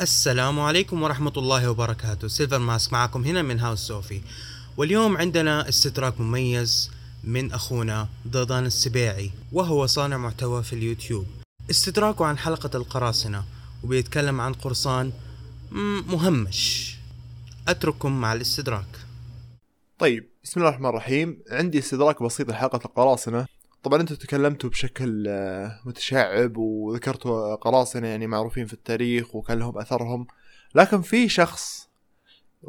السلام عليكم ورحمة الله وبركاته. سيلفر ماسك معكم هنا من هاوس صوفي واليوم عندنا استدراك مميز من أخونا ضيضان السبيعي وهو صانع محتوى في اليوتيوب. استدراكه عن حلقة القراصنة وبيتكلم عن قرصان مهمش. أترككم مع الاستدراك. طيب بسم الله الرحمن الرحيم. عندي استدراك بسيط لحلقة القراصنة. طبعا أنتم تكلمتوا بشكل آه، متشعب وذكرتوا قراصنة يعني معروفين في التاريخ وكان لهم أثرهم. لكن في شخص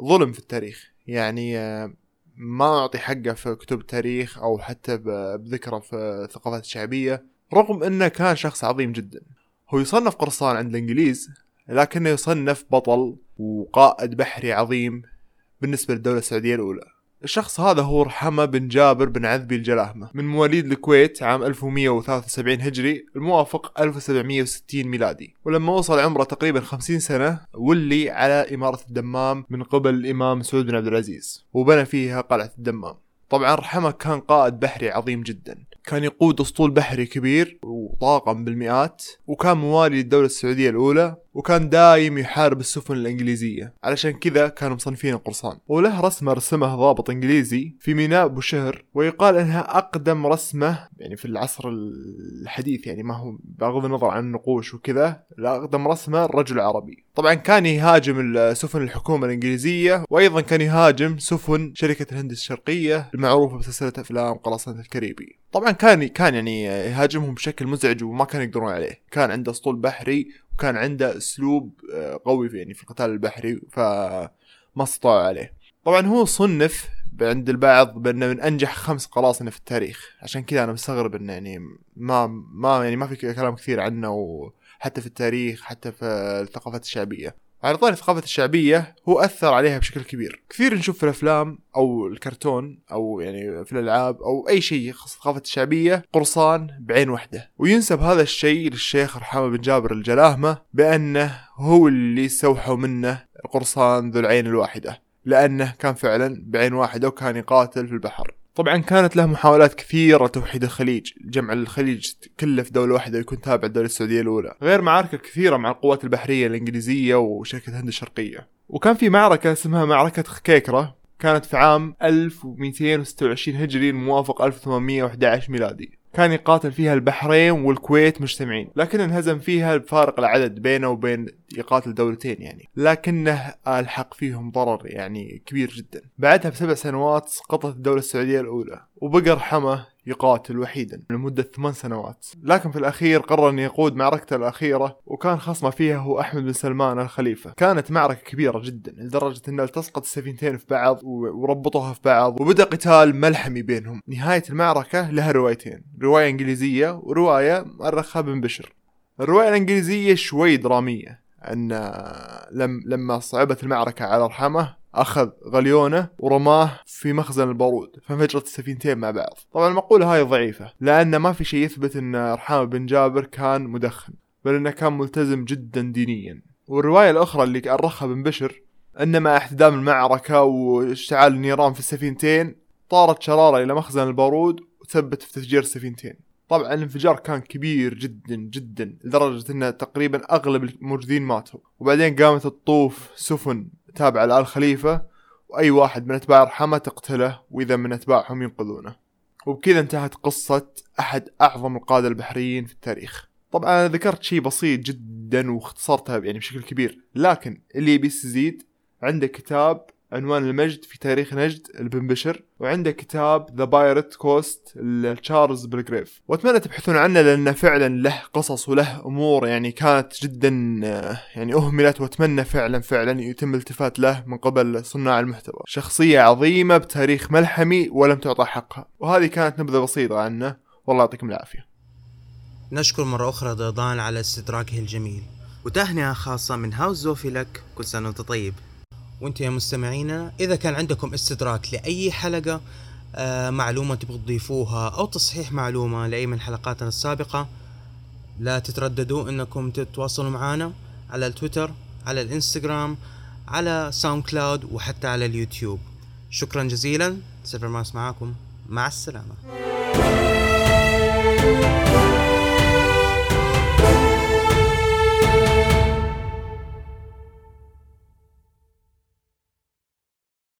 ظلم في التاريخ. يعني آه، ما أعطي حقه في كتب التاريخ أو حتى بذكره في الثقافات الشعبيه رغم إنه كان شخص عظيم جدا. هو يصنف قرصان عند الإنجليز لكنه يصنف بطل وقائد بحري عظيم بالنسبة للدولة السعودية الأولى. الشخص هذا هو رحمة بن جابر بن عذبي الجلاهمة من مواليد الكويت عام 1173 هجري الموافق 1760 ميلادي. ولما وصل عمره تقريبا 50 سنة ولي على إمارة الدمام من قبل الإمام سعود بن عبد العزيز وبنى فيها قلعة الدمام. طبعا رحمة كان قائد بحري عظيم جدا. كان يقود أسطول بحري كبير وطاقم بالمئات وكان موالي للدولة السعودية الأولى وكان دايم يحارب السفن الإنجليزية. علشان كذا كانوا مصنفين القرصان. وله رسمة رسمه ضابط إنجليزي في ميناء بوشهر ويقال أنها أقدم رسمة يعني في العصر الحديث يعني ما هو بغض النظر عن النقوش وكذا أقدم رسمة رجل عربي. طبعا كان يهاجم سفن الحكومة الإنجليزية وأيضا كان يهاجم سفن شركة الهند الشرقية المعروفة بسلسلة أفلام قراصنة الكاريبي. طبعا كان كان يعني يهاجمهم بشكل مزعج وما كانوا يقدرون عليه. كان عنده أسطول بحري وكان عنده أسلوب آه، قوي في يعني في القتال البحري فما استطاعوا عليه. طبعا هو صنف عند البعض بأنه من أنجح خمس قراصنة في التاريخ. عشان كذا أنا مستغرب إنه يعني ما ما يعني ما في كلام كثير عنه وحتى في التاريخ حتى في الثقافات الشعبية. على طاري الثقافة الشعبية هو أثر عليها بشكل كبير. كثير نشوف في الأفلام أو الكرتون أو يعني في الألعاب أو أي شيء يخص الثقافة الشعبية قرصان بعين واحدة. وينسب هذا الشيء للشيخ رحمة بن جابر الجلاهمة بأنه هو اللي استوحوا منه القرصان ذو العين الواحدة لأنه كان فعلا بعين واحدة وكان يقاتل في البحر. طبعا كانت له محاولات كثيرة توحيد الخليج جمع الخليج كله في دولة واحدة ويكون تابع للدولة السعودية الأولى غير معارك كثيرة مع القوات البحرية الإنجليزية وشركة هند الشرقية. وكان في معركة اسمها معركة خكيكرة كانت في عام 1226 هجري الموافق 1811 ميلادي. كان يقاتل فيها البحرين والكويت مجتمعين لكن انهزم فيها بفارق العدد بينه وبين يقاتل دولتين يعني. لكنه ألحق فيهم ضرر يعني كبير جدا. بعدها بسبع سنوات سقطت الدولة السعودية الأولى وبقى رحمه يقاتل وحيدا لمدة ثمان سنوات. لكن في الأخير قرر أن يقود معركته الأخيرة وكان خصمه فيها هو أحمد بن سلمان الخليفة. كانت معركة كبيرة جدا لدرجة أن التصقت السفينتين في بعض وربطوها في بعض وبدأ قتال ملحمي بينهم. نهاية المعركة لها روايتين رواية إنجليزية ورواية مؤرخها بن بشر. الرواية الإنجليزية شوي درامية أن لم لما صعبت المعركة على رحمه أخذ غليونه ورماه في مخزن البارود فانفجرت السفينتين مع بعض. طبعا المقولة هاي ضعيفة لأن ما في شيء يثبت إن رحامة بن جابر كان مدخن بل إنه كان ملتزم جدا دينيا. والرواية الأخرى اللي أرخها بن بشر إن مع احتدام المعركة واشتعال النيران في السفينتين طارت شرارة إلى مخزن البارود وثبت في تفجير السفينتين. طبعا الانفجار كان كبير جدا جدا لدرجة انه تقريبا أغلب الموجودين ماتوا. وبعدين قامت تطوف سفن تابع لآل خليفة وأي واحد من أتباع رحمة تقتله وإذا من أتباعهم ينقذونه. وبكذا انتهت قصة أحد أعظم القادة البحريين في التاريخ. طبعا أنا ذكرت شيء بسيط جدا واختصرتها يعني بشكل كبير لكن اللي بيستزيد عنده كتاب عنوان المجد في تاريخ نجد لابن بشر. وعنده كتاب The Pirate Coast لتشارلز بالجريف وأتمنى تبحثون عنه لأنه فعلا له قصص وله أمور يعني كانت جدا يعني أهملت وأتمنى فعلا فعلا يتم الالتفات له من قبل صناع المحتوى. شخصية عظيمة بتاريخ ملحمي ولم تعطى حقها. وهذه كانت نبذة بسيطة عنه. والله يعطيكم العافية. نشكر مرة أخرى ضيضان على استدراكه الجميل. وتهنئة خاصة من هاوس زوفي لك. كل سنة وأنت طيب. وأنتم يا مستمعينا إذا كان عندكم استدراك لأي حلقة آه معلومة تبغوا تضيفوها أو تصحيح معلومة لأي من حلقاتنا السابقة لا تترددوا إنكم تتواصلوا معنا على التويتر على الإنستغرام على ساوند كلاود وحتى على اليوتيوب. شكرا جزيلا سيفر ماس معاكم. مع السلامة.